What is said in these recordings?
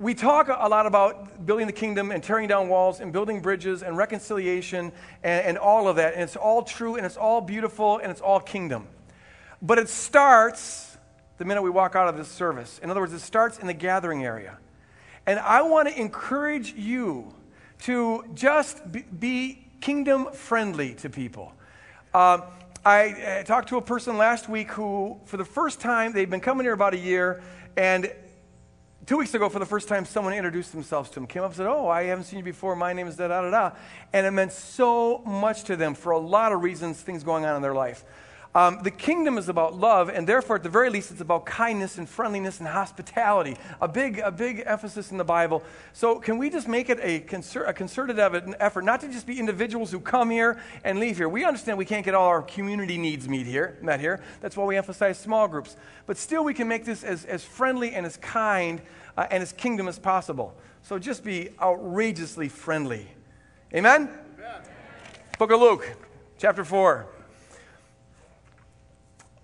we talk a lot about building the kingdom and tearing down walls and building bridges and reconciliation and, and, all of that. And it's all true and it's all beautiful and it's all kingdom. But it starts the minute we walk out of this service. In other words, it starts in the gathering area. And I want to encourage you to just be, kingdom friendly to people. Uh, I, I talked to a person last week who, for the first time, they've been coming here about a year, and two weeks ago, for the first time, someone introduced themselves to him, came up and said, Oh, I haven't seen you before. My name is da da da da. And it meant so much to them for a lot of reasons, things going on in their life. Um, the kingdom is about love, and therefore, at the very least, it's about kindness and friendliness and hospitality. A big, a big emphasis in the Bible. So, can we just make it a, concer- a concerted effort not to just be individuals who come here and leave here? We understand we can't get all our community needs meet here, met here. That's why we emphasize small groups. But still, we can make this as, as friendly and as kind uh, and as kingdom as possible. So, just be outrageously friendly. Amen? Amen. Book of Luke, chapter 4.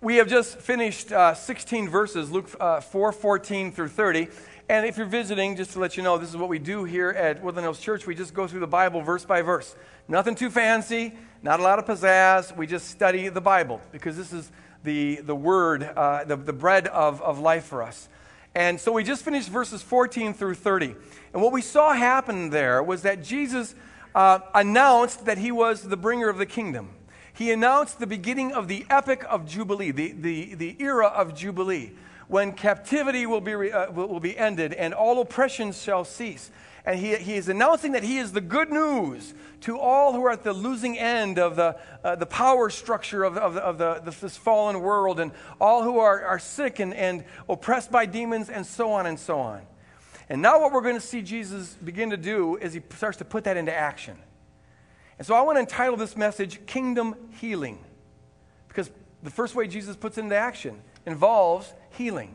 We have just finished uh, 16 verses, Luke uh, 4 14 through 30. And if you're visiting, just to let you know, this is what we do here at Woodland Hills Church. We just go through the Bible verse by verse. Nothing too fancy, not a lot of pizzazz. We just study the Bible because this is the, the word, uh, the, the bread of, of life for us. And so we just finished verses 14 through 30. And what we saw happen there was that Jesus uh, announced that he was the bringer of the kingdom he announced the beginning of the epic of Jubilee, the, the, the era of Jubilee, when captivity will be, uh, will be ended and all oppressions shall cease. And he, he is announcing that he is the good news to all who are at the losing end of the, uh, the power structure of, of, of the, this fallen world and all who are, are sick and, and oppressed by demons and so on and so on. And now, what we're going to see Jesus begin to do is he starts to put that into action. And so I want to entitle this message Kingdom Healing. Because the first way Jesus puts it into action involves healing.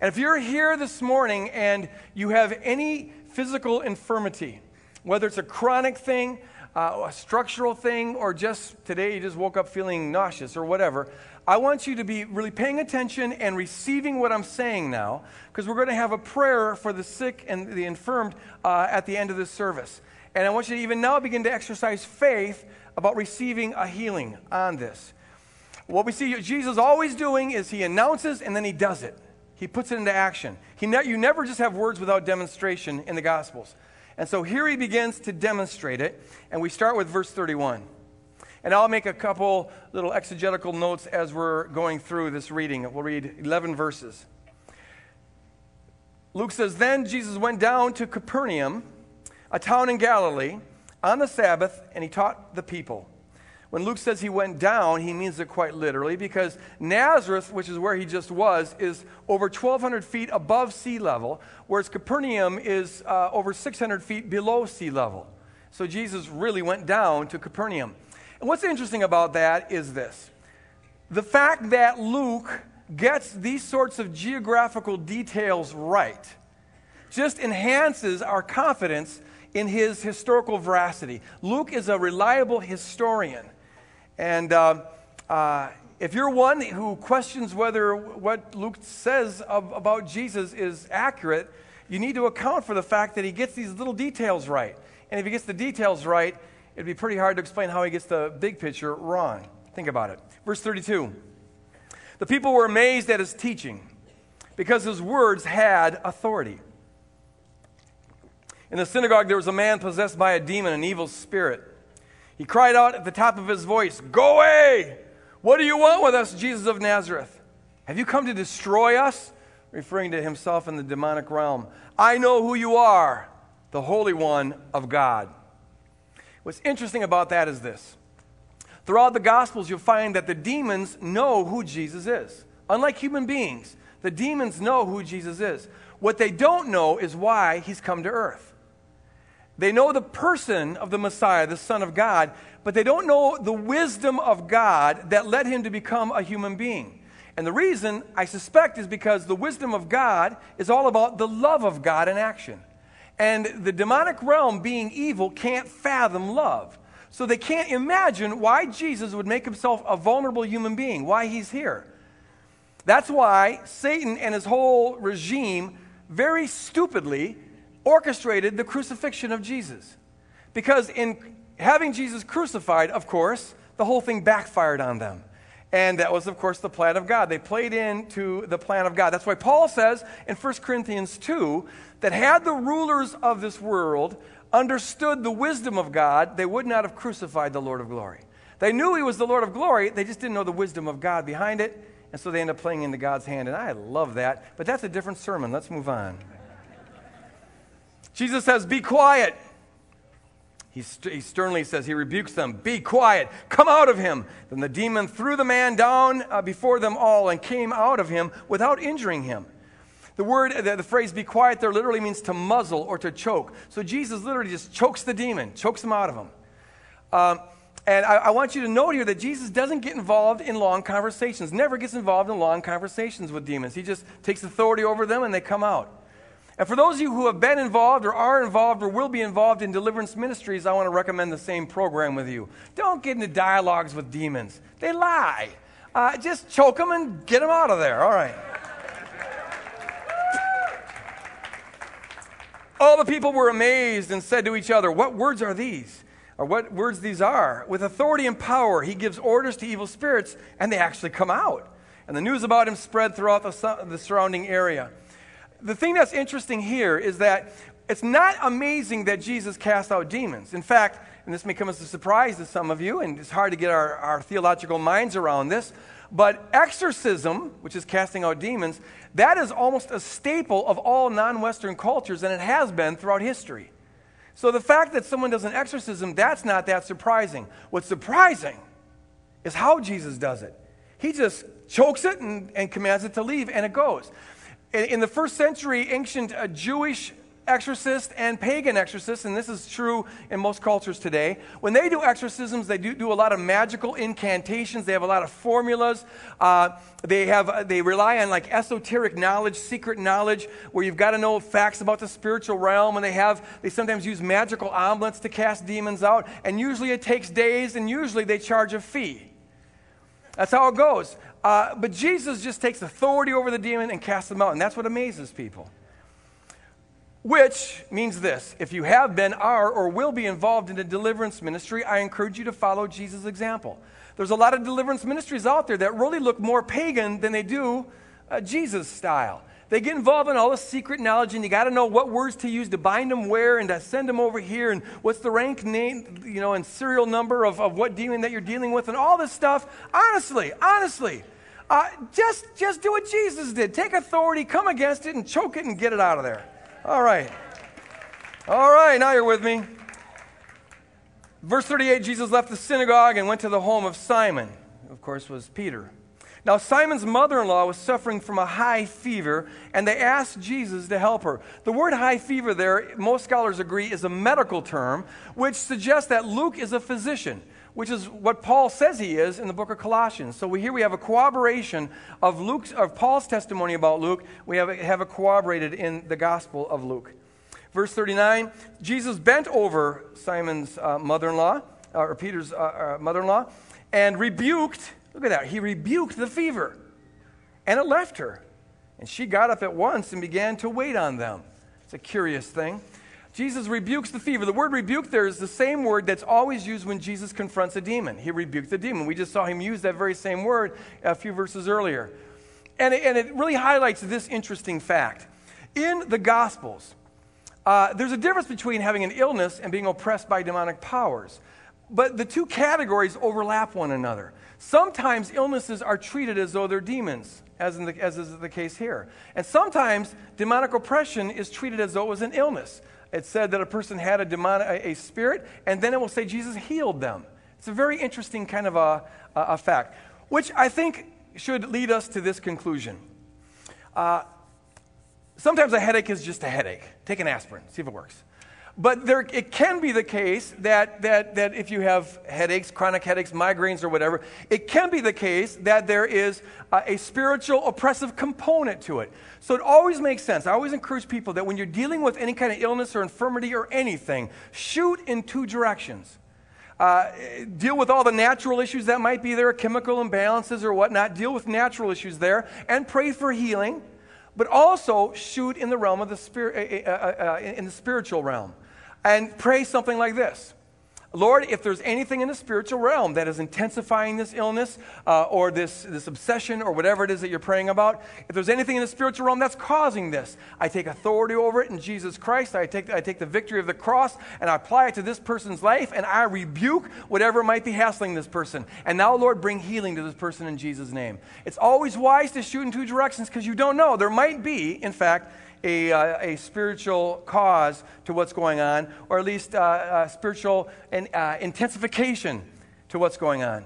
And if you're here this morning and you have any physical infirmity, whether it's a chronic thing, uh, a structural thing, or just today you just woke up feeling nauseous or whatever, I want you to be really paying attention and receiving what I'm saying now, because we're going to have a prayer for the sick and the infirmed uh, at the end of this service. And I want you to even now begin to exercise faith about receiving a healing on this. What we see Jesus always doing is he announces and then he does it. He puts it into action. He ne- you never just have words without demonstration in the Gospels. And so here he begins to demonstrate it, and we start with verse 31. And I'll make a couple little exegetical notes as we're going through this reading. We'll read 11 verses. Luke says, Then Jesus went down to Capernaum a town in Galilee, on the Sabbath, and he taught the people. When Luke says he went down, he means it quite literally because Nazareth, which is where he just was, is over 1,200 feet above sea level, whereas Capernaum is uh, over 600 feet below sea level. So Jesus really went down to Capernaum. And what's interesting about that is this the fact that Luke gets these sorts of geographical details right just enhances our confidence in his historical veracity. Luke is a reliable historian. And uh, uh, if you're one who questions whether what Luke says of, about Jesus is accurate, you need to account for the fact that he gets these little details right. And if he gets the details right, it'd be pretty hard to explain how he gets the big picture wrong. Think about it. Verse 32 The people were amazed at his teaching because his words had authority. In the synagogue, there was a man possessed by a demon, an evil spirit. He cried out at the top of his voice, Go away! What do you want with us, Jesus of Nazareth? Have you come to destroy us? Referring to himself in the demonic realm. I know who you are, the Holy One of God. What's interesting about that is this. Throughout the Gospels, you'll find that the demons know who Jesus is. Unlike human beings, the demons know who Jesus is. What they don't know is why he's come to earth. They know the person of the Messiah, the Son of God, but they don't know the wisdom of God that led him to become a human being. And the reason, I suspect, is because the wisdom of God is all about the love of God in action. And the demonic realm, being evil, can't fathom love. So they can't imagine why Jesus would make himself a vulnerable human being, why he's here. That's why Satan and his whole regime very stupidly orchestrated the crucifixion of Jesus. Because in having Jesus crucified, of course, the whole thing backfired on them. And that was, of course, the plan of God. They played into the plan of God. That's why Paul says in 1 Corinthians 2 that had the rulers of this world understood the wisdom of God, they would not have crucified the Lord of glory. They knew he was the Lord of glory, they just didn't know the wisdom of God behind it, and so they end up playing into God's hand. And I love that, but that's a different sermon. Let's move on. Jesus says, Be quiet. He, st- he, sternly says, he rebukes them, Be quiet, come out of him. Then the demon threw the man down uh, before them all and came out of him without injuring him. The word, the, the, phrase be quiet there literally means to muzzle or to choke. So Jesus literally just chokes the demon, chokes him out of him. Um, and I, I, want you to note here that Jesus doesn't get involved in long conversations, never gets involved in long conversations with demons. He just takes authority over them and they come out. And for those of you who have been involved or are involved or will be involved in deliverance ministries, I want to recommend the same program with you. Don't get into dialogues with demons, they lie. Uh, just choke them and get them out of there. All right. All the people were amazed and said to each other, What words are these? Or what words these are? With authority and power, he gives orders to evil spirits, and they actually come out. And the news about him spread throughout the, the surrounding area the thing that's interesting here is that it's not amazing that Jesus cast out demons. In fact, and this may come as a surprise to some of you, and it's hard to get our, our theological minds around this, but exorcism, which is casting out demons, that is almost a staple of all non Western cultures, and it has been throughout history. So the fact that someone does an exorcism, that's not that surprising. What's surprising is how Jesus does it. He just chokes it and, and commands it to leave, and it goes. In the first century, ancient uh, Jewish exorcists and pagan exorcists, and this is true in most cultures today, when they do exorcisms, they do, do a lot of magical incantations. They have a lot of formulas. Uh, they, have, uh, they rely on like esoteric knowledge, secret knowledge, where you've got to know facts about the spiritual realm. And they, have, they sometimes use magical amulets to cast demons out. And usually it takes days, and usually they charge a fee. That's how it goes. Uh, but Jesus just takes authority over the demon and casts them out. And that's what amazes people. Which means this if you have been, are, or will be involved in a deliverance ministry, I encourage you to follow Jesus' example. There's a lot of deliverance ministries out there that really look more pagan than they do uh, Jesus style. They get involved in all the secret knowledge, and you got to know what words to use to bind them where and to send them over here, and what's the rank name, you know, and serial number of, of what demon that you're dealing with, and all this stuff. Honestly, honestly, uh, just, just do what Jesus did. Take authority, come against it, and choke it and get it out of there. All right. All right, now you're with me. Verse 38 Jesus left the synagogue and went to the home of Simon, of course, was Peter. Now, Simon's mother in law was suffering from a high fever, and they asked Jesus to help her. The word high fever there, most scholars agree, is a medical term, which suggests that Luke is a physician, which is what Paul says he is in the book of Colossians. So we, here we have a corroboration of, Luke's, of Paul's testimony about Luke. We have, have it corroborated in the Gospel of Luke. Verse 39 Jesus bent over Simon's uh, mother in law, or Peter's uh, uh, mother in law, and rebuked Look at that. He rebuked the fever, and it left her. And she got up at once and began to wait on them. It's a curious thing. Jesus rebukes the fever. The word rebuke there is the same word that's always used when Jesus confronts a demon. He rebuked the demon. We just saw him use that very same word a few verses earlier. And it, and it really highlights this interesting fact. In the Gospels, uh, there's a difference between having an illness and being oppressed by demonic powers. But the two categories overlap one another. Sometimes illnesses are treated as though they're demons, as, the, as is the case here. And sometimes demonic oppression is treated as though it was an illness. It said that a person had a, demon, a, a spirit, and then it will say Jesus healed them. It's a very interesting kind of a, a, a fact, which I think should lead us to this conclusion. Uh, sometimes a headache is just a headache. Take an aspirin, see if it works. But there, it can be the case that, that, that if you have headaches, chronic headaches, migraines, or whatever, it can be the case that there is a, a spiritual oppressive component to it. So it always makes sense. I always encourage people that when you're dealing with any kind of illness or infirmity or anything, shoot in two directions. Uh, deal with all the natural issues that might be there, chemical imbalances or whatnot. Deal with natural issues there and pray for healing. but also shoot in the realm of the spirit, uh, uh, in the spiritual realm, and pray something like this. Lord, if there's anything in the spiritual realm that is intensifying this illness uh, or this, this obsession or whatever it is that you're praying about, if there's anything in the spiritual realm that's causing this, I take authority over it in Jesus Christ. I take, I take the victory of the cross and I apply it to this person's life and I rebuke whatever might be hassling this person. And now, Lord, bring healing to this person in Jesus' name. It's always wise to shoot in two directions because you don't know. There might be, in fact, a, uh, a spiritual cause to what's going on, or at least uh, uh, spiritual and, uh, intensification to what's going on.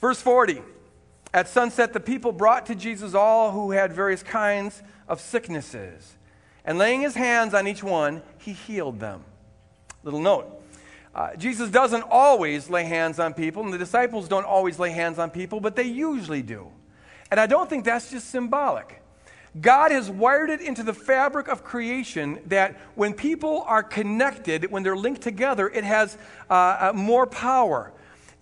Verse 40 At sunset, the people brought to Jesus all who had various kinds of sicknesses, and laying his hands on each one, he healed them. Little note. Uh, Jesus doesn't always lay hands on people, and the disciples don't always lay hands on people, but they usually do. And I don't think that's just symbolic. God has wired it into the fabric of creation that when people are connected, when they're linked together, it has uh, uh, more power.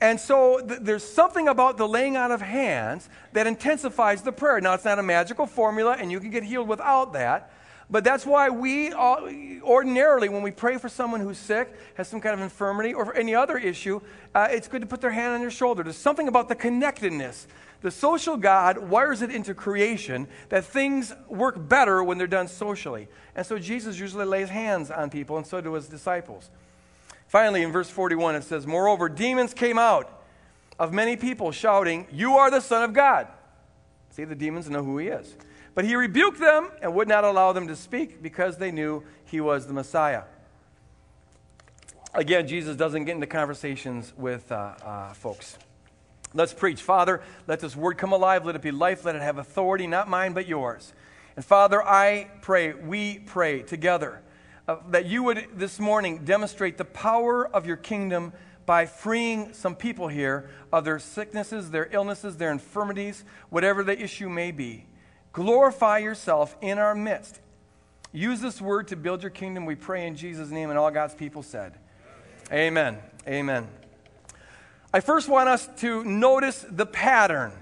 And so th- there's something about the laying on of hands that intensifies the prayer. Now, it's not a magical formula, and you can get healed without that. But that's why we all, ordinarily, when we pray for someone who's sick, has some kind of infirmity, or any other issue, uh, it's good to put their hand on your shoulder. There's something about the connectedness the social God wires it into creation that things work better when they're done socially. And so Jesus usually lays hands on people, and so do his disciples. Finally, in verse 41, it says, Moreover, demons came out of many people, shouting, You are the Son of God. See, the demons know who he is. But he rebuked them and would not allow them to speak because they knew he was the Messiah. Again, Jesus doesn't get into conversations with uh, uh, folks. Let's preach. Father, let this word come alive. Let it be life. Let it have authority, not mine, but yours. And Father, I pray, we pray together uh, that you would this morning demonstrate the power of your kingdom by freeing some people here of their sicknesses, their illnesses, their infirmities, whatever the issue may be. Glorify yourself in our midst. Use this word to build your kingdom, we pray in Jesus' name. And all God's people said, Amen. Amen. I first want us to notice the pattern.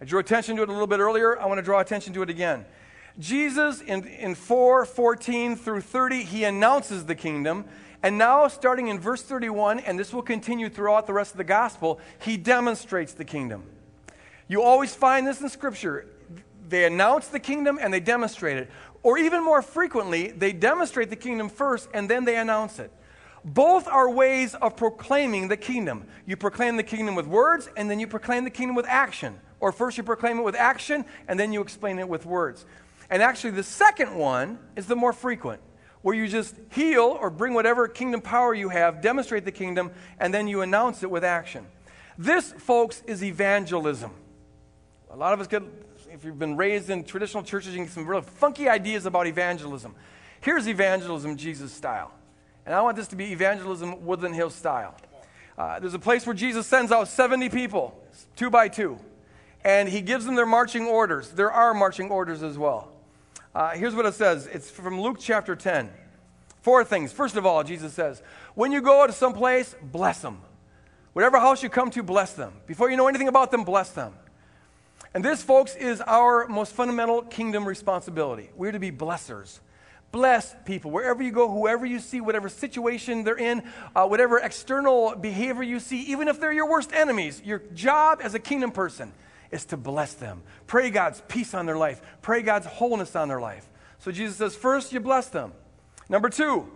I drew attention to it a little bit earlier. I want to draw attention to it again. Jesus, in, in 4 14 through 30, he announces the kingdom. And now, starting in verse 31, and this will continue throughout the rest of the gospel, he demonstrates the kingdom. You always find this in Scripture. They announce the kingdom and they demonstrate it. Or even more frequently, they demonstrate the kingdom first and then they announce it. Both are ways of proclaiming the kingdom. You proclaim the kingdom with words, and then you proclaim the kingdom with action. Or first you proclaim it with action, and then you explain it with words. And actually, the second one is the more frequent, where you just heal or bring whatever kingdom power you have, demonstrate the kingdom, and then you announce it with action. This, folks, is evangelism. A lot of us get, if you've been raised in traditional churches, you get some real funky ideas about evangelism. Here's evangelism Jesus style. And I want this to be evangelism Woodland Hills style. Uh, there's a place where Jesus sends out 70 people, two by two, and he gives them their marching orders. There are marching orders as well. Uh, here's what it says it's from Luke chapter 10. Four things. First of all, Jesus says, when you go to some place, bless them. Whatever house you come to, bless them. Before you know anything about them, bless them. And this, folks, is our most fundamental kingdom responsibility. We're to be blessers. Bless people wherever you go, whoever you see, whatever situation they're in, uh, whatever external behavior you see, even if they're your worst enemies. Your job as a kingdom person is to bless them. Pray God's peace on their life, pray God's wholeness on their life. So Jesus says, first, you bless them. Number two,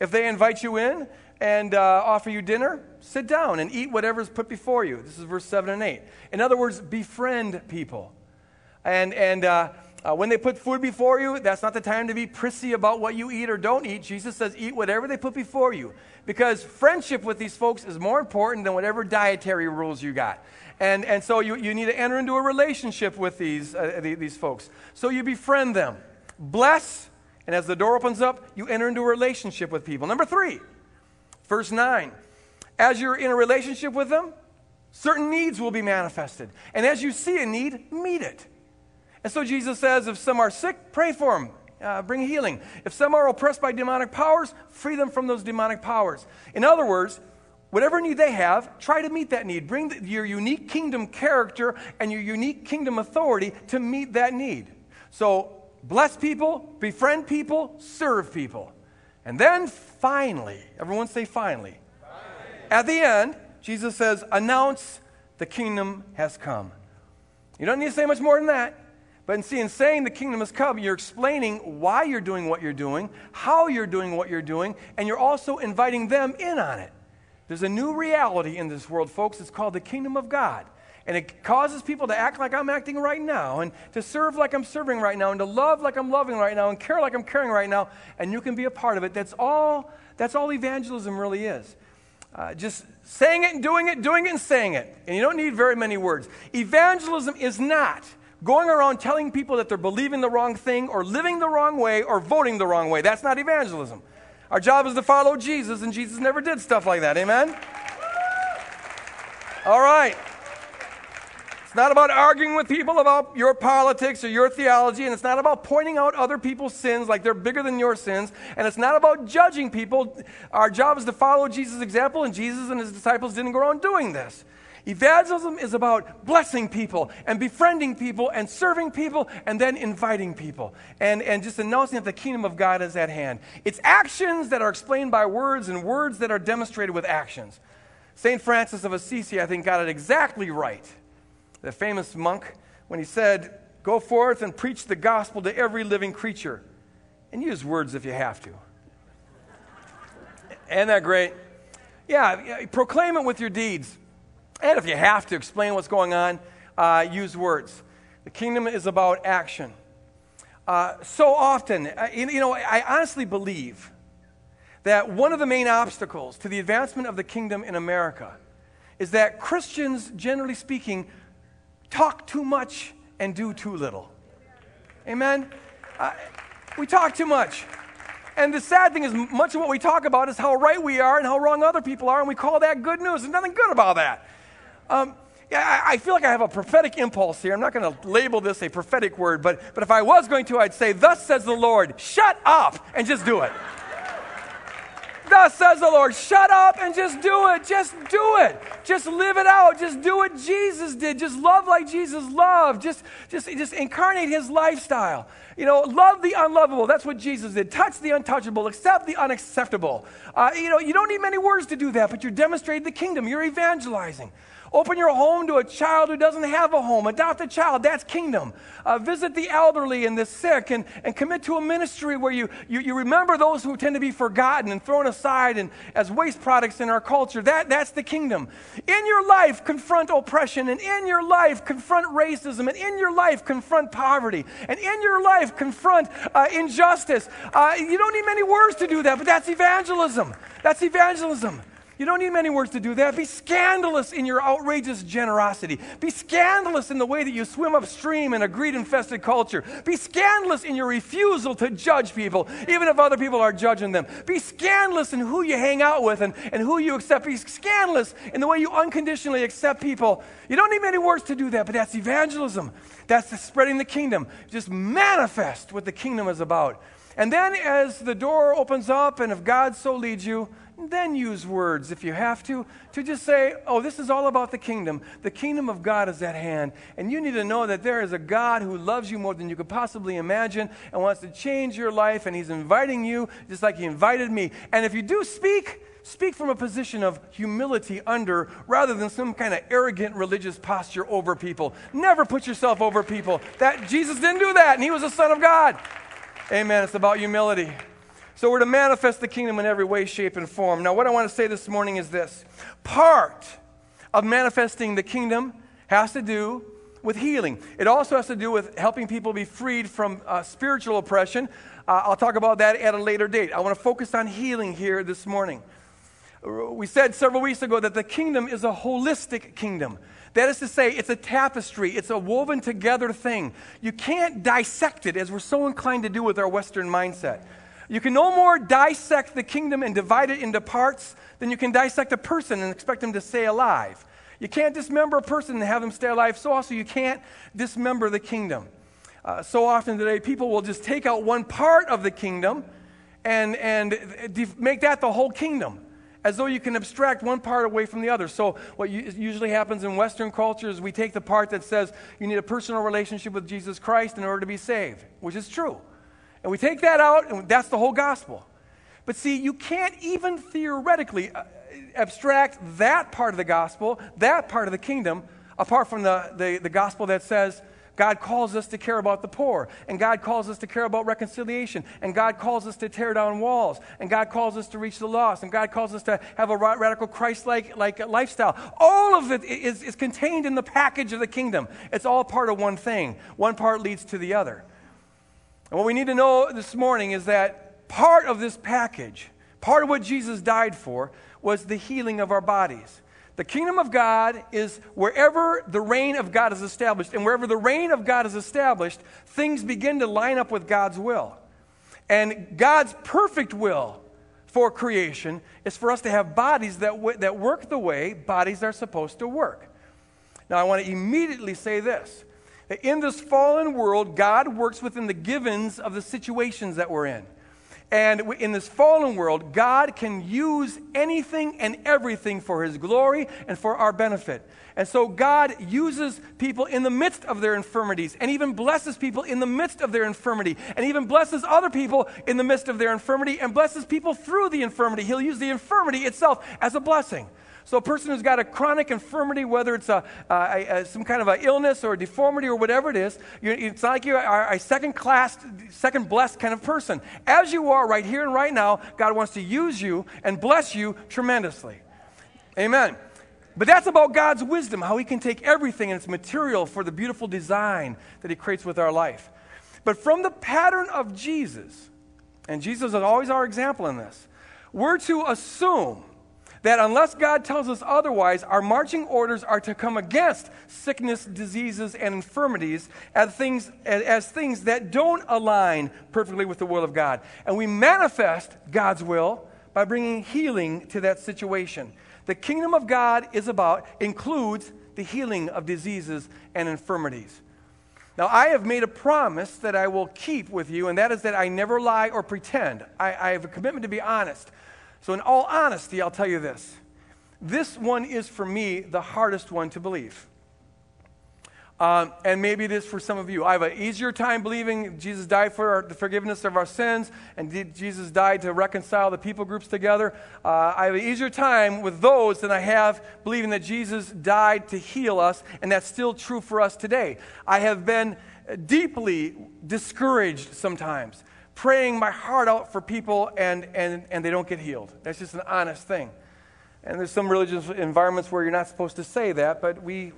if they invite you in and uh, offer you dinner, sit down and eat whatever's put before you. This is verse 7 and 8. In other words, befriend people. And, and uh, uh, when they put food before you, that's not the time to be prissy about what you eat or don't eat. Jesus says, eat whatever they put before you. Because friendship with these folks is more important than whatever dietary rules you got. And, and so you, you need to enter into a relationship with these, uh, these folks. So you befriend them. Bless, and as the door opens up, you enter into a relationship with people. Number three, verse 9. As you're in a relationship with them, certain needs will be manifested. And as you see a need, meet it. And so Jesus says, if some are sick, pray for them. Uh, bring healing. If some are oppressed by demonic powers, free them from those demonic powers. In other words, whatever need they have, try to meet that need. Bring the, your unique kingdom character and your unique kingdom authority to meet that need. So, bless people, befriend people, serve people. And then finally, everyone say finally. finally. At the end, Jesus says, announce the kingdom has come. You don't need to say much more than that. But see, in saying the kingdom has come, you're explaining why you're doing what you're doing, how you're doing what you're doing, and you're also inviting them in on it. There's a new reality in this world, folks. It's called the kingdom of God. And it causes people to act like I'm acting right now, and to serve like I'm serving right now, and to love like I'm loving right now, and care like I'm caring right now, and you can be a part of it. That's all, that's all evangelism really is. Uh, just saying it and doing it, doing it and saying it. And you don't need very many words. Evangelism is not going around telling people that they're believing the wrong thing, or living the wrong way, or voting the wrong way. That's not evangelism. Our job is to follow Jesus, and Jesus never did stuff like that. Amen? All right. It's not about arguing with people about your politics or your theology, and it's not about pointing out other people's sins like they're bigger than your sins, and it's not about judging people. Our job is to follow Jesus' example, and Jesus and his disciples didn't go around doing this. Evangelism is about blessing people and befriending people and serving people and then inviting people and, and just announcing that the kingdom of God is at hand. It's actions that are explained by words and words that are demonstrated with actions. St. Francis of Assisi, I think, got it exactly right the famous monk, when he said, Go forth and preach the gospel to every living creature. And use words if you have to. Isn't that great? Yeah, proclaim it with your deeds. And if you have to explain what's going on, uh, use words. The kingdom is about action. Uh, so often, uh, you know, I honestly believe that one of the main obstacles to the advancement of the kingdom in America is that Christians, generally speaking, talk too much and do too little. Amen? Uh, we talk too much. And the sad thing is, much of what we talk about is how right we are and how wrong other people are, and we call that good news. There's nothing good about that. Um, yeah, I, feel like I have a prophetic impulse here. I'm not going to label this a prophetic word, but, but if I was going to, I'd say, Thus says the Lord, shut up and just do it. Thus says the Lord, shut up and just do it. Just do it. Just live it out. Just do what Jesus did. Just love like Jesus loved. Just, just, just incarnate his lifestyle. You know, love the unlovable. That's what Jesus did. Touch the untouchable. Accept the unacceptable. Uh, you know, you don't need many words to do that, but you're demonstrating the kingdom. You're evangelizing. Open your home to a child who doesn't have a home. Adopt a child. That's kingdom. Uh, visit the elderly and the sick and, and commit to a ministry where you, you, you remember those who tend to be forgotten and thrown aside and as waste products in our culture. That, that's the kingdom. In your life, confront oppression. And in your life, confront racism. And in your life, confront poverty. And in your life, confront uh, injustice. Uh, you don't need many words to do that, but that's evangelism. That's evangelism. You don't need many words to do that. Be scandalous in your outrageous generosity. Be scandalous in the way that you swim upstream in a greed infested culture. Be scandalous in your refusal to judge people, even if other people are judging them. Be scandalous in who you hang out with and, and who you accept. Be scandalous in the way you unconditionally accept people. You don't need many words to do that, but that's evangelism. That's spreading the kingdom. Just manifest what the kingdom is about. And then as the door opens up, and if God so leads you, then use words if you have to, to just say, oh, this is all about the kingdom. The kingdom of God is at hand. And you need to know that there is a God who loves you more than you could possibly imagine and wants to change your life, and He's inviting you just like He invited me. And if you do speak, speak from a position of humility under rather than some kind of arrogant religious posture over people. Never put yourself over people. That Jesus didn't do that, and He was the Son of God. Amen. It's about humility. So we're to manifest the kingdom in every way, shape, and form. Now, what I want to say this morning is this part of manifesting the kingdom has to do with healing. It also has to do with helping people be freed from uh, spiritual oppression. Uh, I'll talk about that at a later date. I want to focus on healing here this morning. We said several weeks ago that the kingdom is a holistic kingdom. That is to say, it's a tapestry, it's a woven together thing. You can't dissect it as we're so inclined to do with our Western mindset. You can no more dissect the kingdom and divide it into parts than you can dissect a person and expect them to stay alive. You can't dismember a person and have them stay alive, so also you can't dismember the kingdom. Uh, so often today, people will just take out one part of the kingdom and, and make that the whole kingdom. as though you can abstract one part away from the other. So, what usually happens in Western culture is we take the part that says you need a personal relationship with Jesus Christ in order to be saved, which is true. And we take that out, and that's the whole gospel. But see, you can't even theoretically uh, abstract that part of the gospel, that part of the kingdom, apart from the, the, the gospel that says, God calls us to care about the poor, and God calls us to care about reconciliation, and God calls us to tear down walls, and God calls us to reach the lost, and God calls us to have a radical Christ like lifestyle. All of it is, is contained in the package of the kingdom. It's all part of one thing, one part leads to the other. And what we need to know this morning is that part of this package, part of what Jesus died for, was the healing of our bodies. The kingdom of God is wherever the reign of God is established. And wherever the reign of God is established, things begin to line up with God's will. And God's perfect will for creation is for us to have bodies that, w- that work the way bodies are supposed to work. Now, I want to immediately say this in this fallen world, God works within the givens of the situations that we're in. And in this fallen world, God can use anything and everything for His glory and for our benefit. And so God uses people in the midst of their infirmities and even blesses people in the midst of their infirmity and even blesses other people in the midst of their infirmity and blesses people through the infirmity. He'll use the infirmity itself as a blessing. So, a person who's got a chronic infirmity, whether it's a, a, a some kind of an illness or a deformity or whatever it is, it's not like you are a second class, second blessed kind of person. As you are right here and right now, God wants to use you and bless you tremendously. Amen. But that's about God's wisdom, how He can take everything and its material for the beautiful design that He creates with our life. But from the pattern of Jesus, and Jesus is always our example in this, we're to assume that unless God tells us otherwise, our marching orders are to come against sickness, diseases, and infirmities as things, as things that don't align perfectly with the will of God. And we manifest God's will by bringing healing to that situation. The kingdom of God is about, includes the healing of diseases and infirmities. Now, I have made a promise that I will keep with you, and that is that I never lie or pretend. I, I have a commitment to be honest. So, in all honesty, I'll tell you this. This one is for me the hardest one to believe. Um, and maybe it is for some of you. I have an easier time believing Jesus died for our, the forgiveness of our sins and Jesus died to reconcile the people groups together. Uh, I have an easier time with those than I have believing that Jesus died to heal us, and that's still true for us today. I have been deeply discouraged sometimes praying my heart out for people and, and, and they don't get healed. That's just an honest thing. And there's some religious environments where you're not supposed to say that, but we,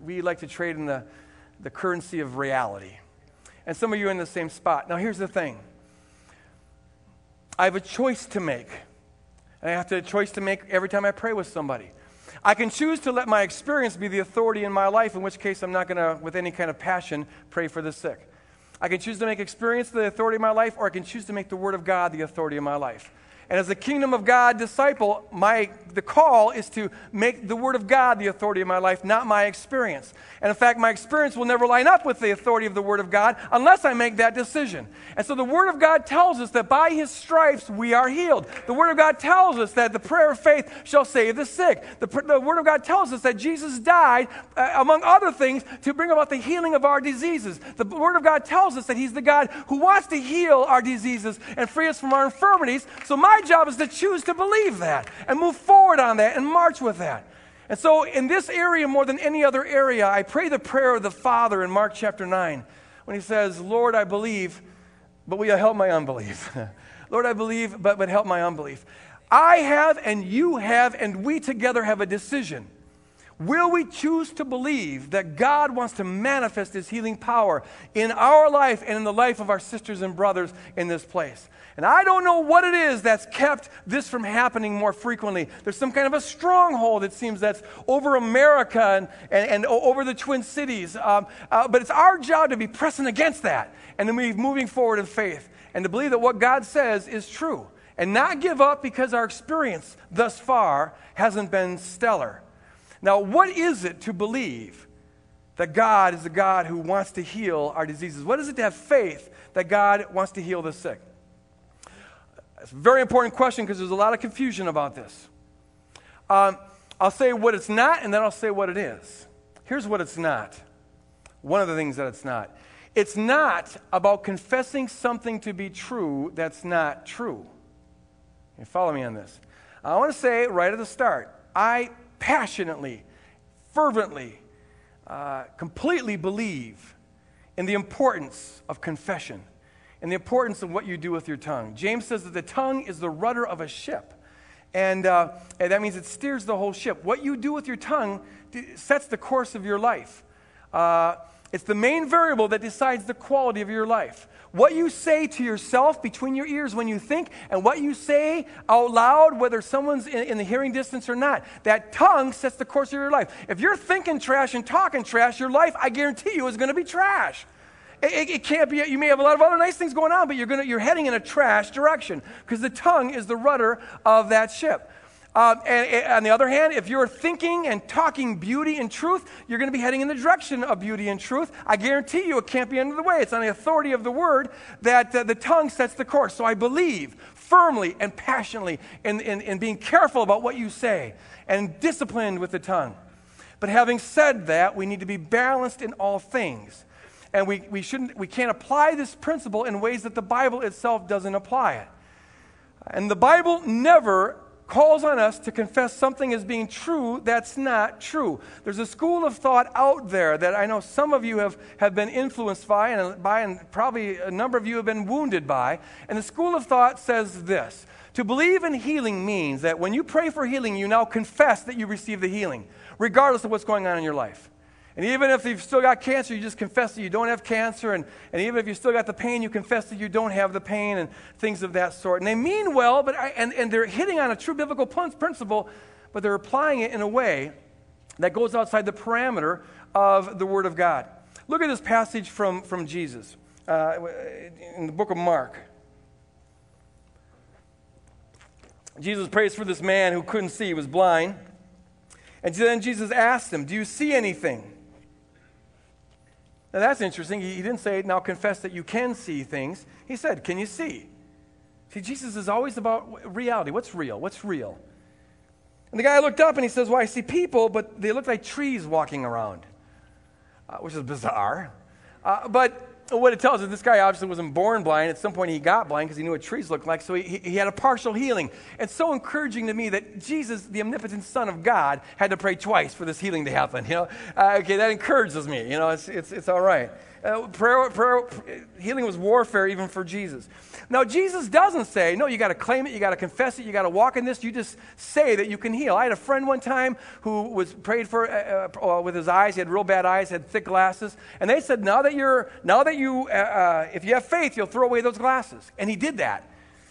we like to trade in the, the currency of reality. And some of you are in the same spot. Now, here's the thing I have a choice to make. And I have to, a choice to make every time I pray with somebody. I can choose to let my experience be the authority in my life, in which case I'm not going to, with any kind of passion, pray for the sick. I can choose to make experience the authority of my life, or I can choose to make the Word of God the authority of my life. And as a kingdom of God disciple, my, the call is to make the Word of God the authority of my life, not my experience. And in fact, my experience will never line up with the authority of the Word of God unless I make that decision. And so the Word of God tells us that by His stripes we are healed. The Word of God tells us that the prayer of faith shall save the sick. The, the Word of God tells us that Jesus died, uh, among other things, to bring about the healing of our diseases. The Word of God tells us that He's the God who wants to heal our diseases and free us from our infirmities. So my my job is to choose to believe that and move forward on that and march with that. And so, in this area more than any other area, I pray the prayer of the Father in Mark chapter 9 when he says, Lord, I believe, but will you help my unbelief? Lord, I believe, but, but help my unbelief. I have, and you have, and we together have a decision. Will we choose to believe that God wants to manifest His healing power in our life and in the life of our sisters and brothers in this place? And I don't know what it is that's kept this from happening more frequently. There's some kind of a stronghold, it seems, that's over America and, and, and over the Twin Cities. Um, uh, but it's our job to be pressing against that and to be moving forward in faith and to believe that what God says is true and not give up because our experience thus far hasn't been stellar. Now, what is it to believe that God is a God who wants to heal our diseases? What is it to have faith that God wants to heal the sick? It's a very important question because there's a lot of confusion about this. Um, I'll say what it's not, and then I'll say what it is. Here's what it's not. One of the things that it's not. It's not about confessing something to be true that's not true. You follow me on this? I want to say right at the start I passionately, fervently, uh, completely believe in the importance of confession and the importance of what you do with your tongue. James says that the tongue is the rudder of a ship. And, uh, and that means it steers the whole ship. What you do with your tongue sets the course of your life. Uh, it's the main variable that decides the quality of your life. What you say to yourself between your ears when you think, and what you say out loud, whether someone's in, in, the hearing distance or not, that tongue sets the course of your life. If you're thinking trash and talking trash, your life, I guarantee you, is going to be trash. It, it, can't be, you may have a lot of other nice things going on, but you're, gonna, you're heading in a trash direction because the tongue is the rudder of that ship. Um, and, and, on the other hand, if you're thinking and talking beauty and truth, you're going to be heading in the direction of beauty and truth. I guarantee you it can't be under the way. It's on the authority of the word that uh, the tongue sets the course. So I believe firmly and passionately in, in, in being careful about what you say and disciplined with the tongue. But having said that, we need to be balanced in all things. And we, we, shouldn't, we can't apply this principle in ways that the Bible itself doesn't apply it. And the Bible never calls on us to confess something as being true that's not true. There's a school of thought out there that I know some of you have, have been influenced by and, by, and probably a number of you have been wounded by. And the school of thought says this To believe in healing means that when you pray for healing, you now confess that you receive the healing, regardless of what's going on in your life. And even if you've still got cancer, you just confess that you don't have cancer. And, and even if you still got the pain, you confess that you don't have the pain and things of that sort. And they mean well, but I, and, and they're hitting on a true biblical principle, but they're applying it in a way that goes outside the parameter of the Word of God. Look at this passage from, from Jesus uh, in the book of Mark. Jesus prays for this man who couldn't see, he was blind. And then Jesus asked him, Do you see anything? Now that's interesting. He, didn't say, now confess that you can see things. He said, can you see? See, Jesus is always about reality. What's real? What's real? And the guy looked up and he says, Well, I see people, but they look like trees walking around, uh, which is bizarre. Uh, but what it tells us, this guy obviously wasn't born blind. At some point, he got blind because he knew what trees looked like. So he, he had a partial healing. It's so encouraging to me that Jesus, the omnipotent Son of God, had to pray twice for this healing to happen. You know, uh, okay, that encourages me. You know, it's, it's, it's all right. Uh, prayer, prayer, healing was warfare even for Jesus. Now, Jesus doesn't say, no, you got to claim it, you got to confess it, you got to walk in this. You just say that you can heal. I had a friend one time who was prayed for uh, uh, with his eyes. He had real bad eyes, had thick glasses, and they said, now that you're, now that you, uh, uh, if you have faith, you'll throw away those glasses. And he did that.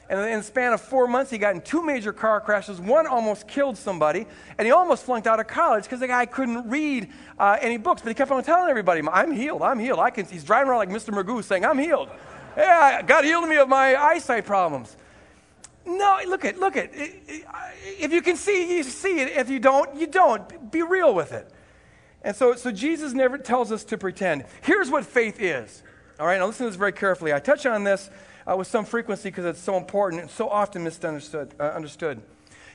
And in the span of four months, he got in two major car crashes. One almost killed somebody, and he almost flunked out of college because the guy couldn't read uh, any books. But he kept on telling everybody, "I'm healed. I'm healed." I can. He's driving around like Mr. Magoo, saying, "I'm healed." Yeah, God healed me of my eyesight problems. No, look at look at. If you can see, you see it. If you don't, you don't. Be real with it. And so, so Jesus never tells us to pretend. Here's what faith is. All right, now listen to this very carefully. I touch on this uh, with some frequency because it's so important and so often misunderstood. Uh, understood.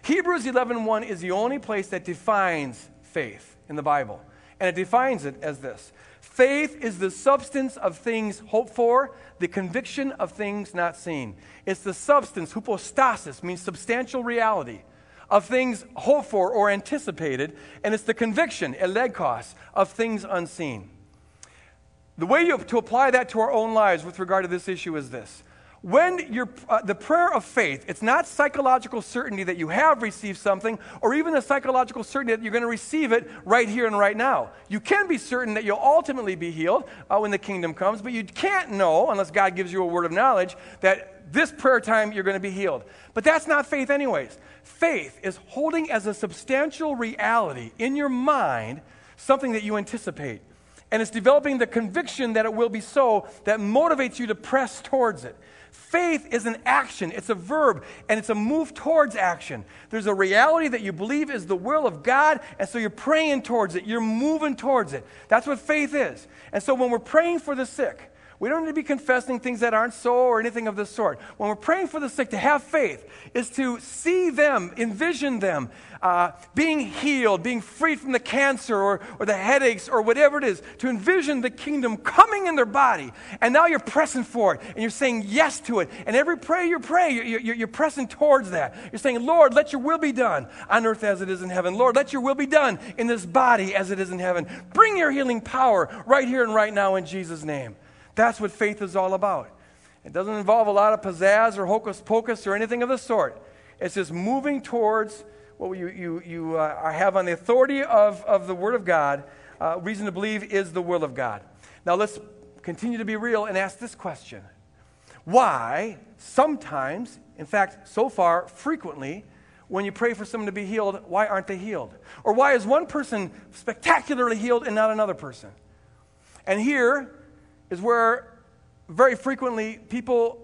Hebrews 11.1 is the only place that defines faith in the Bible. And it defines it as this. Faith is the substance of things hoped for, the conviction of things not seen. It's the substance, hypostasis, means substantial reality, of things hoped for or anticipated, and it's the conviction, elegos, of things unseen. The way you, to apply that to our own lives with regard to this issue is this when you're, uh, the prayer of faith, it's not psychological certainty that you have received something or even the psychological certainty that you're going to receive it right here and right now. You can be certain that you'll ultimately be healed uh, when the kingdom comes, but you can't know, unless God gives you a word of knowledge, that this prayer time you're going to be healed. But that's not faith, anyways. Faith is holding as a substantial reality in your mind something that you anticipate. And it's developing the conviction that it will be so that motivates you to press towards it. Faith is an action, it's a verb, and it's a move towards action. There's a reality that you believe is the will of God, and so you're praying towards it, you're moving towards it. That's what faith is. And so when we're praying for the sick, We don't need to be confessing things that aren't so or anything of this sort. When we're praying for the sick, to have faith is to see them, envision them uh, being healed, being freed from the cancer or, or the headaches or whatever it is, to envision the kingdom coming in their body. And now you're pressing for it and you're saying yes to it. And every prayer you pray, you're, you're, you're pressing towards that. You're saying, Lord, let your will be done on earth as it is in heaven. Lord, let your will be done in this body as it is in heaven. Bring your healing power right here and right now in Jesus' name. That's what faith is all about. It doesn't involve a lot of pizzazz or hocus pocus or anything of the sort. It's just moving towards what you, you, you uh, have on the authority of, of the Word of God. Uh, reason to believe is the will of God. Now let's continue to be real and ask this question Why, sometimes, in fact, so far, frequently, when you pray for someone to be healed, why aren't they healed? Or why is one person spectacularly healed and not another person? And here, is where very frequently people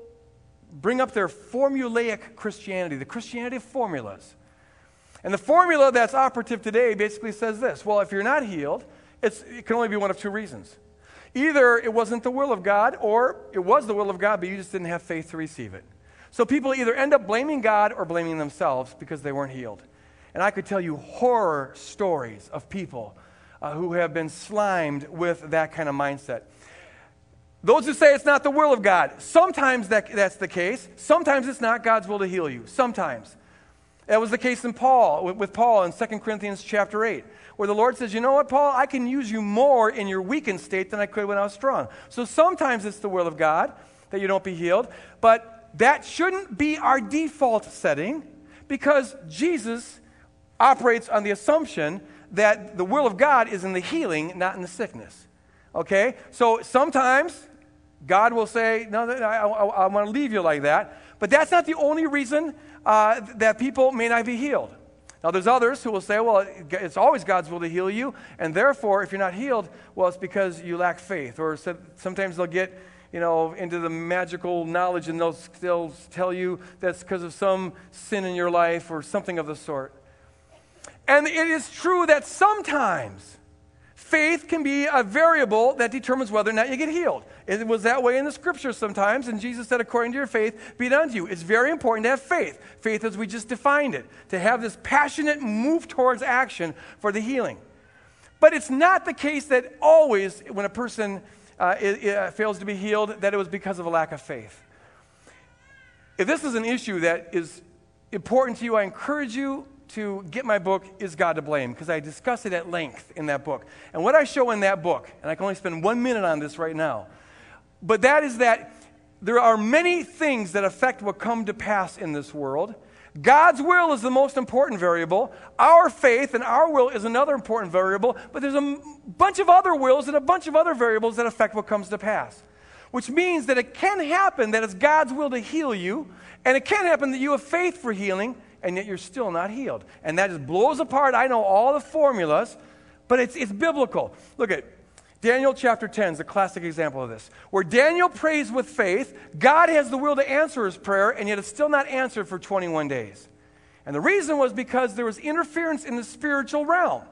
bring up their formulaic Christianity, the Christianity of formulas. And the formula that's operative today basically says this well, if you're not healed, it can only be one of two reasons. Either it wasn't the will of God, or it was the will of God, but you just didn't have faith to receive it. So people either end up blaming God or blaming themselves because they weren't healed. And I could tell you horror stories of people uh, who have been slimed with that kind of mindset. Those who say it's not the will of God, sometimes that, that's the case. Sometimes it's not God's will to heal you. Sometimes. That was the case in Paul, with Paul in 2 Corinthians chapter 8, where the Lord says, You know what, Paul? I can use you more in your weakened state than I could when I was strong. So sometimes it's the will of God that you don't be healed, but that shouldn't be our default setting because Jesus operates on the assumption that the will of God is in the healing, not in the sickness. Okay? So sometimes God will say, No, I, I, I want to leave you like that. But that's not the only reason uh, that people may not be healed. Now, there's others who will say, well, it's always God's will to heal you, and therefore, if you're not healed, well, it's because you lack faith. Or sometimes they'll get, you know, into the magical knowledge and they'll, they'll tell you that's because of some sin in your life or something of the sort. And it is true that sometimes faith can be a variable that determines whether or not you get healed. It was that way in the scriptures sometimes, and Jesus said, according to your faith, be done to you. It's very important to have faith. Faith as we just defined it, to have this passionate move towards action for the healing. But it's not the case that always, when a person uh, it, it uh, fails to be healed, that it was because of a lack of faith. If this is an issue that is important to you, I encourage you to get my book, Is God to Blame? Because I discuss it at length in that book. And what I show in that book, and I can only spend one minute on this right now, but that is that there are many things that affect what come to pass in this world. God's will is the most important variable. Our faith and our will is another important variable, but there's a bunch of other wills and a bunch of other variables that affect what comes to pass. Which means that it can happen that it's God's will to heal you, and it can happen that you have faith for healing, and yet you're still not healed. And that just blows apart, I know all the formulas, but it's, it's biblical. Look at Daniel chapter 10 is a classic example of this. Where Daniel prays with faith, God has the will to answer his prayer, and yet it's still not answered for 21 days. And the reason was because there was interference in the spiritual realm.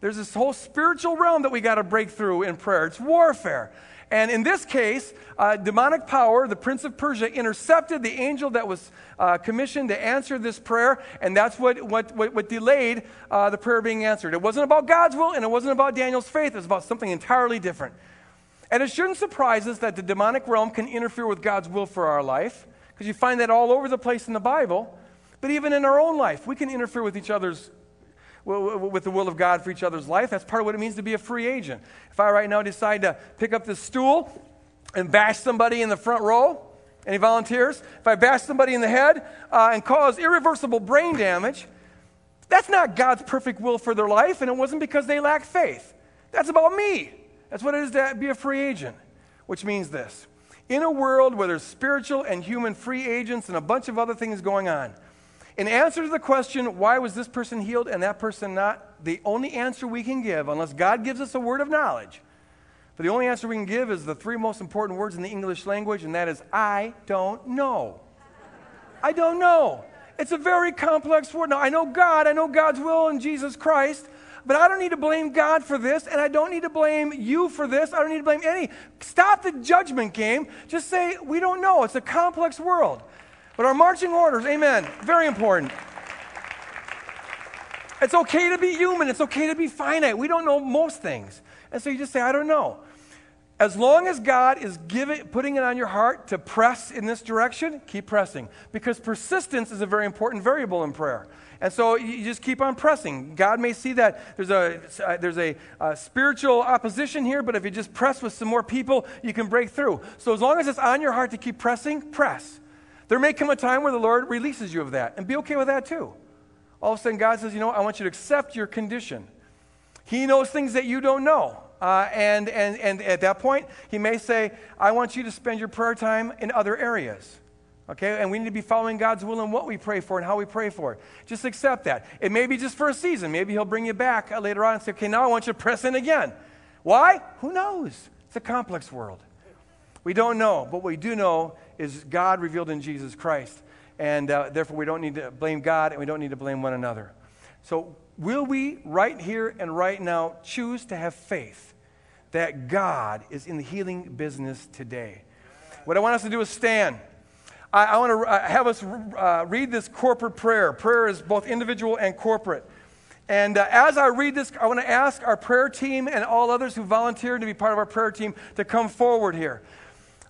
There's this whole spiritual realm that we got to break through in prayer. It's warfare. And in this case, uh, demonic power, the prince of Persia, intercepted the angel that was uh, commissioned to answer this prayer, and that's what, what, what, what delayed uh, the prayer being answered. It wasn't about God's will, and it wasn't about Daniel's faith, it was about something entirely different. And it shouldn't surprise us that the demonic realm can interfere with God's will for our life, because you find that all over the place in the Bible. But even in our own life, we can interfere with each other's with the will of God for each other's life. That's part of what it means to be a free agent. If I right now decide to pick up this stool and bash somebody in the front row, any volunteers? If I bash somebody in the head uh, and cause irreversible brain damage, that's not God's perfect will for their life, and it wasn't because they lack faith. That's about me. That's what it is to be a free agent, which means this. In a world where there's spiritual and human free agents and a bunch of other things going on, in answer to the question, why was this person healed and that person not, the only answer we can give, unless God gives us a word of knowledge, but the only answer we can give is the three most important words in the English language, and that is, I don't know. I don't know. It's a very complex word. Now, I know God, I know God's will in Jesus Christ. but I don't need to blame God for this, and I don't need to blame you for this. I don't need to blame any. Stop the judgment game. Just say, we don't know. It's a complex world. But our marching orders, amen, very important. It's okay to be human. It's okay to be finite. We don't know most things. And so you just say, I don't know. As long as God is giving, putting it on your heart to press in this direction, keep pressing. Because persistence is a very important variable in prayer. And so you just keep on pressing. God may see that there's a, uh, there's a, a, spiritual opposition here, but if you just press with some more people, you can break through. So as long as it's on your heart to keep pressing, press. There may come a time where the Lord releases you of that, and be okay with that too. All of a sudden, God says, You know, I want you to accept your condition. He knows things that you don't know. Uh, and, and, and at that point, he may say, I want you to spend your prayer time in other areas. Okay? And we need to be following God's will in what we pray for and how we pray for it. Just accept that. It may be just for a season. Maybe he'll bring you back uh, later on and say, okay, now I want you to press in again. Why? Who knows? It's a complex world. We don't know, but what we do know is God revealed in Jesus Christ. And uh, therefore, we don't need to blame God and we don't need to blame one another. So, will we, right here and right now, choose to have faith that God is in the healing business today? What I want us to do is stand. I, I want to uh, have us uh, read this corporate prayer. Prayer is both individual and corporate. And uh, as I read this, I want to ask our prayer team and all others who volunteered to be part of our prayer team to come forward here.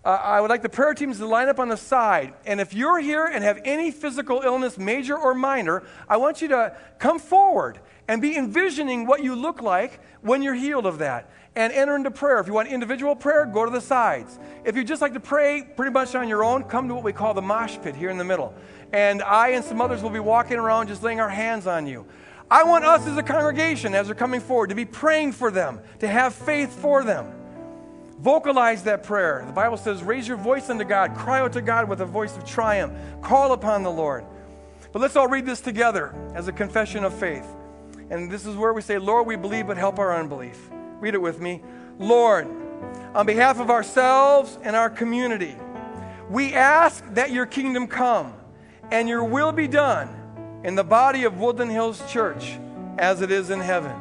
Uh, I would like the prayer teams to line up on the side. And if you're here and have any physical illness, major or minor, I want you to come forward and be envisioning what you look like when you're healed of that and enter into prayer. If you want individual prayer, go to the sides. If you just like to pray pretty much on your own, come to what we call the mosh pit here in the middle. And I and some others will be walking around just laying our hands on you. I want us as a congregation, as they're coming forward, to be praying for them, to have faith for them. Vocalize that prayer. The Bible says, raise your voice unto God, cry out to God with a voice of triumph, call upon the Lord. But let's all read this together as a confession of faith. And this is where we say, Lord, we believe, but help our unbelief. Read it with me. Lord, on behalf of ourselves and our community, we ask that your kingdom come and your will be done in the body of Woodland Hills Church as it is in heaven.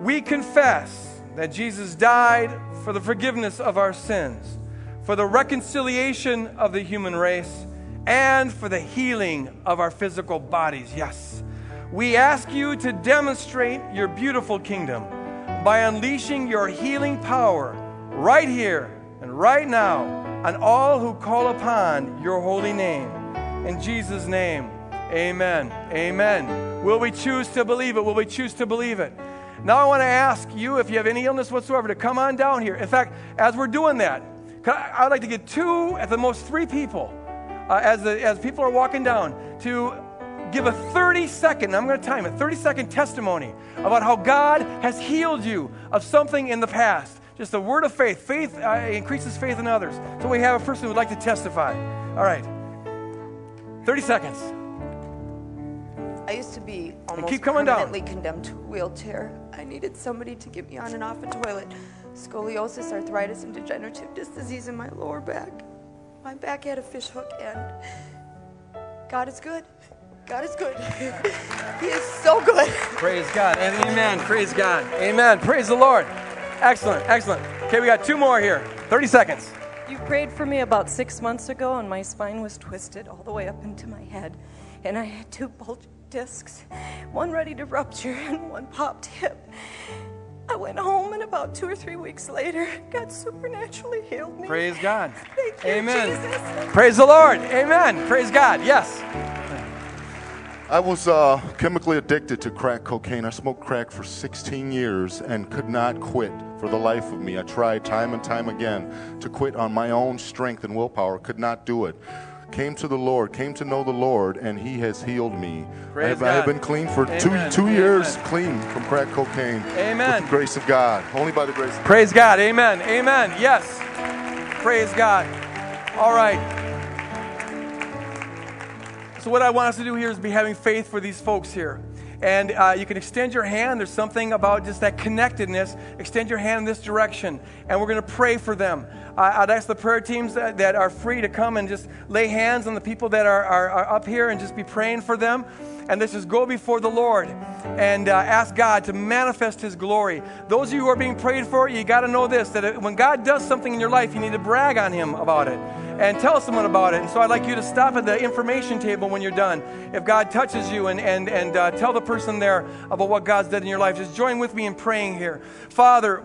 We confess that Jesus died for the forgiveness of our sins, for the reconciliation of the human race, and for the healing of our physical bodies. Yes. We ask you to demonstrate your beautiful kingdom by unleashing your healing power right here and right now on all who call upon your holy name. In Jesus' name, amen. Amen. Will we choose to believe it? Will we choose to believe it? Now I want to ask you, if you have any illness whatsoever, to come on down here. In fact, as we're doing that, I, would like to get two, at the most three people, uh, as, the, as people are walking down, to give a 30 second, I'm going to time it, 30 second testimony about how God has healed you of something in the past. Just a word of faith. Faith uh, increases faith in others. So we have a person who would like to testify. All right. 30 seconds. I used to be almost keep coming permanently down. condemned to a wheelchair. I needed somebody to get me on and off a toilet. Scoliosis, arthritis, and degenerative disc disease in my lower back. My back had a fish hook and God is good. God is good. he is so good. Praise God. Amen. Praise God. Amen. Praise the Lord. Excellent. Excellent. Okay, we got two more here. 30 seconds. You prayed for me about six months ago, and my spine was twisted all the way up into my head. And I had two bulging discs, one ready to rupture and one popped hip. I went home, and about two or three weeks later, God supernaturally healed me. Praise God. Thank you, Amen. Jesus. Praise the Lord. Amen. Praise God. Yes. I was uh, chemically addicted to crack cocaine. I smoked crack for 16 years and could not quit for the life of me. I tried time and time again to quit on my own strength and willpower, could not do it came to the Lord, came to know the Lord, and He has healed me. I have, I have, been clean for Amen. two two years, Amen. clean from crack cocaine. Amen. With the grace of God, only by the grace. of Praise God. God. Amen. Amen. Yes. Praise God. All right. So what I want us to do here is be having faith for these folks here. And uh, you can extend your hand. There's something about just that connectedness. Extend your hand in this direction, and we're going to pray for them. I'd ask the prayer teams that, that, are free to come and just lay hands on the people that are, are, are up here and just be praying for them. And let's just go before the Lord and uh, ask God to manifest His glory. Those of you who are being prayed for, you got to know this that when God does something in your life, you need to brag on Him about it and tell someone about it. And so I'd like you to stop at the information table when you're done. If God touches you and, and, and uh, tell the person there about what God's done in your life, just join with me in praying here. Father,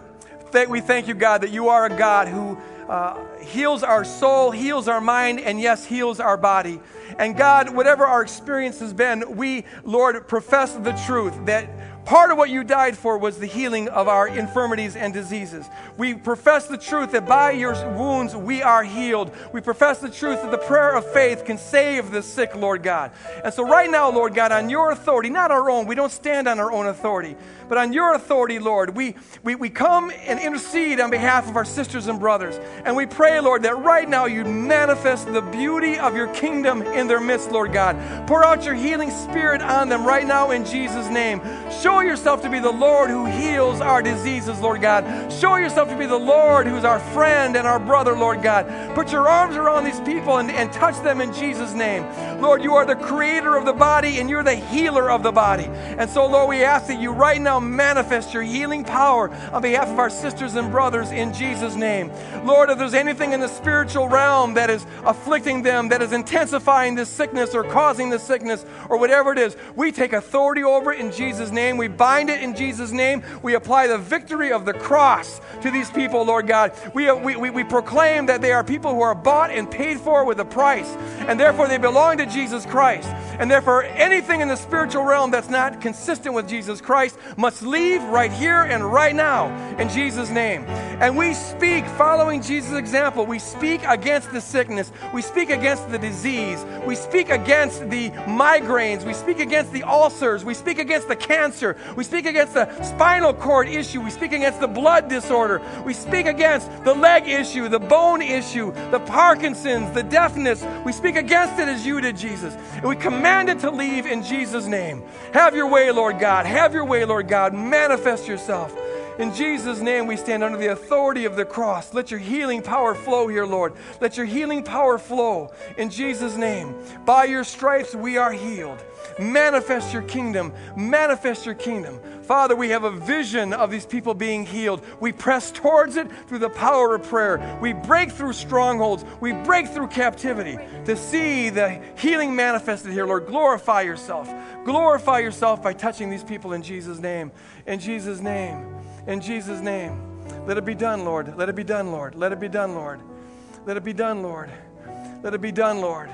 th- we thank you, God, that you are a God who uh, heals our soul, heals our mind, and yes, heals our body. And God, whatever our experience has been, we, Lord, profess the truth that Part of what you died for was the healing of our infirmities and diseases. We profess the truth that by your wounds we are healed. We profess the truth that the prayer of faith can save the sick, Lord God. And so, right now, Lord God, on your authority, not our own, we don't stand on our own authority, but on your authority, Lord, we, we, we come and intercede on behalf of our sisters and brothers. And we pray, Lord, that right now you manifest the beauty of your kingdom in their midst, Lord God. Pour out your healing spirit on them right now in Jesus' name. Show Show yourself to be the Lord who heals our diseases, Lord God. Show yourself to be the Lord who's our friend and our brother, Lord God. Put your arms around these people and, and touch them in Jesus' name. Lord, you are the creator of the body and you're the healer of the body. And so, Lord, we ask that you right now manifest your healing power on behalf of our sisters and brothers in Jesus' name. Lord, if there's anything in the spiritual realm that is afflicting them, that is intensifying this sickness or causing this sickness or whatever it is, we take authority over it in Jesus' name. We bind it in Jesus' name. We apply the victory of the cross to these people, Lord God. We, we, we, we proclaim that they are people who are bought and paid for with a price, and therefore they belong to Jesus Christ. And therefore, anything in the spiritual realm that's not consistent with Jesus Christ must leave right here and right now in Jesus' name. And we speak, following Jesus' example, we speak against the sickness, we speak against the disease, we speak against the migraines, we speak against the ulcers, we speak against the cancer, we speak against the spinal cord issue. We speak against the blood disorder. We speak against the leg issue, the bone issue, the Parkinson's, the deafness. We speak against it as you did, Jesus. And we command it to leave in Jesus' name. Have your way, Lord God. Have your way, Lord God. Manifest yourself. In Jesus' name, we stand under the authority of the cross. Let your healing power flow here, Lord. Let your healing power flow. In Jesus' name, by your stripes, we are healed. Manifest your kingdom. Manifest your kingdom. Father, we have a vision of these people being healed. We press towards it through the power of prayer. We break through strongholds. We break through captivity to see the healing manifested here. Lord, glorify yourself. Glorify yourself by touching these people in Jesus' name. In Jesus' name. In Jesus' name. Let it be done, Lord. Let it be done, Lord. Let it be done, Lord. Let it be done, Lord. Let it be done, Lord.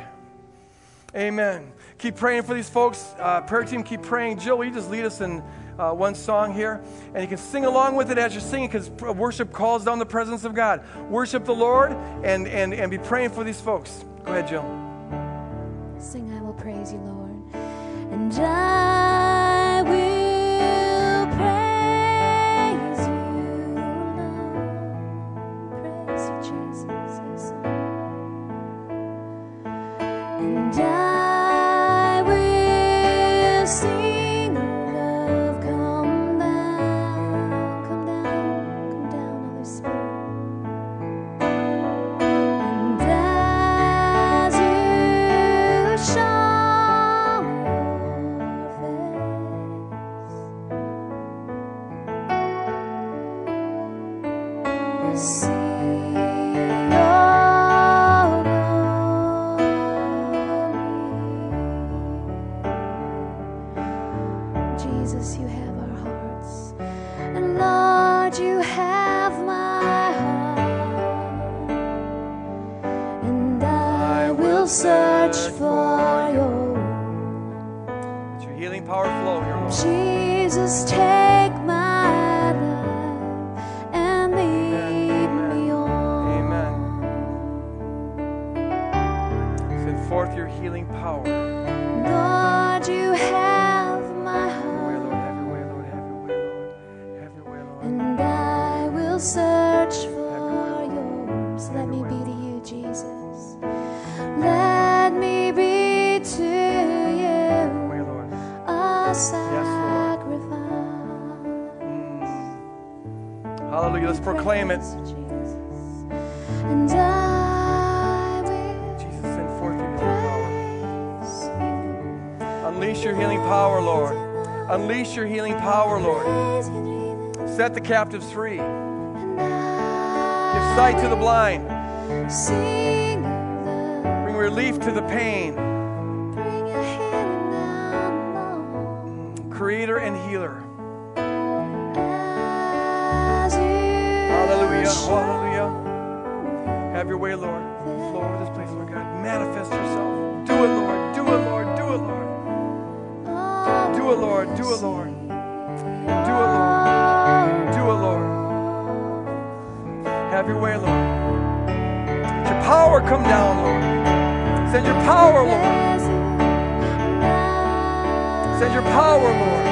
Amen. Keep praying for these folks. Uh, prayer team, keep praying. Jill, will you just lead us in uh, one song here? And you can sing along with it as you're singing because worship calls down the presence of God. Worship the Lord and, and, and be praying for these folks. Go ahead, Jill. Sing, I will praise you, Lord. And I Yes. Unleash your healing power, Lord. Set the captives free. Give sight to the blind. Bring relief to the pain. Creator and healer. Hallelujah. Hallelujah. Have your way, Lord. Flow over this place, Lord God. Manifest yourself. Do it, Lord. Do it, Lord. Do it, Lord. Do it, Lord. Do it, Lord. Do it, Lord. Do it, Lord. Have your way, Lord. Let your power come down, Lord. Send your power, Lord. Send your power, Lord.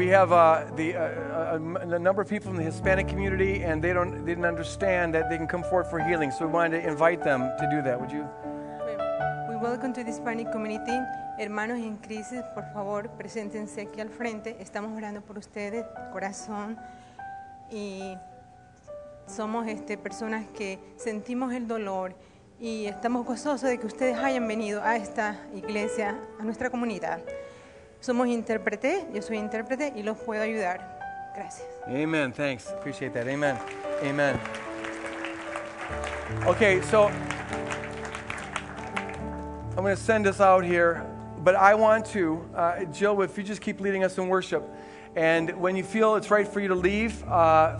Have uh, the, uh, a, a, number of people from the Hispanic community, and they, don't, they didn't understand that they can come forward for healing. So we wanted to invite them to do that. Would you? We welcome to the Hispanic community. Hermanos en crisis, por favor, preséntense aquí al frente. Estamos orando por ustedes, corazón. Y somos este, personas que sentimos el dolor y estamos gozosos de que ustedes hayan venido a esta iglesia, a nuestra comunidad. Somos intérprete, yo soy intérprete y los puedo ayudar. Gracias. Amen. Thanks. Appreciate that. Amen. Amen. Okay, so I'm going to send us out here, but I want to, uh, Jill, if you just keep leading us in worship, and when you feel it's right for you to leave, uh,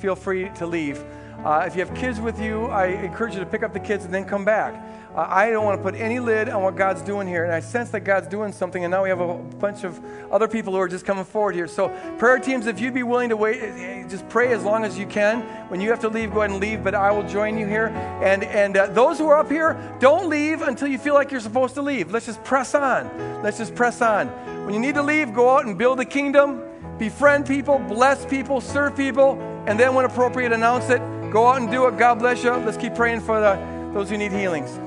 feel free to leave. Uh, if you have kids with you, I encourage you to pick up the kids and then come back. Uh, I don't want to put any lid on what God's doing here. And I sense that God's doing something. And now we have a bunch of other people who are just coming forward here. So, prayer teams, if you'd be willing to wait, eh, just pray as long as you can. When you have to leave, go ahead and leave. But I will join you here. And, and uh, those who are up here, don't leave until you feel like you're supposed to leave. Let's just press on. Let's just press on. When you need to leave, go out and build a kingdom, befriend people, bless people, serve people. And then, when appropriate, announce it. Go out and do it. God bless you. Let's keep praying for the, those who need healings.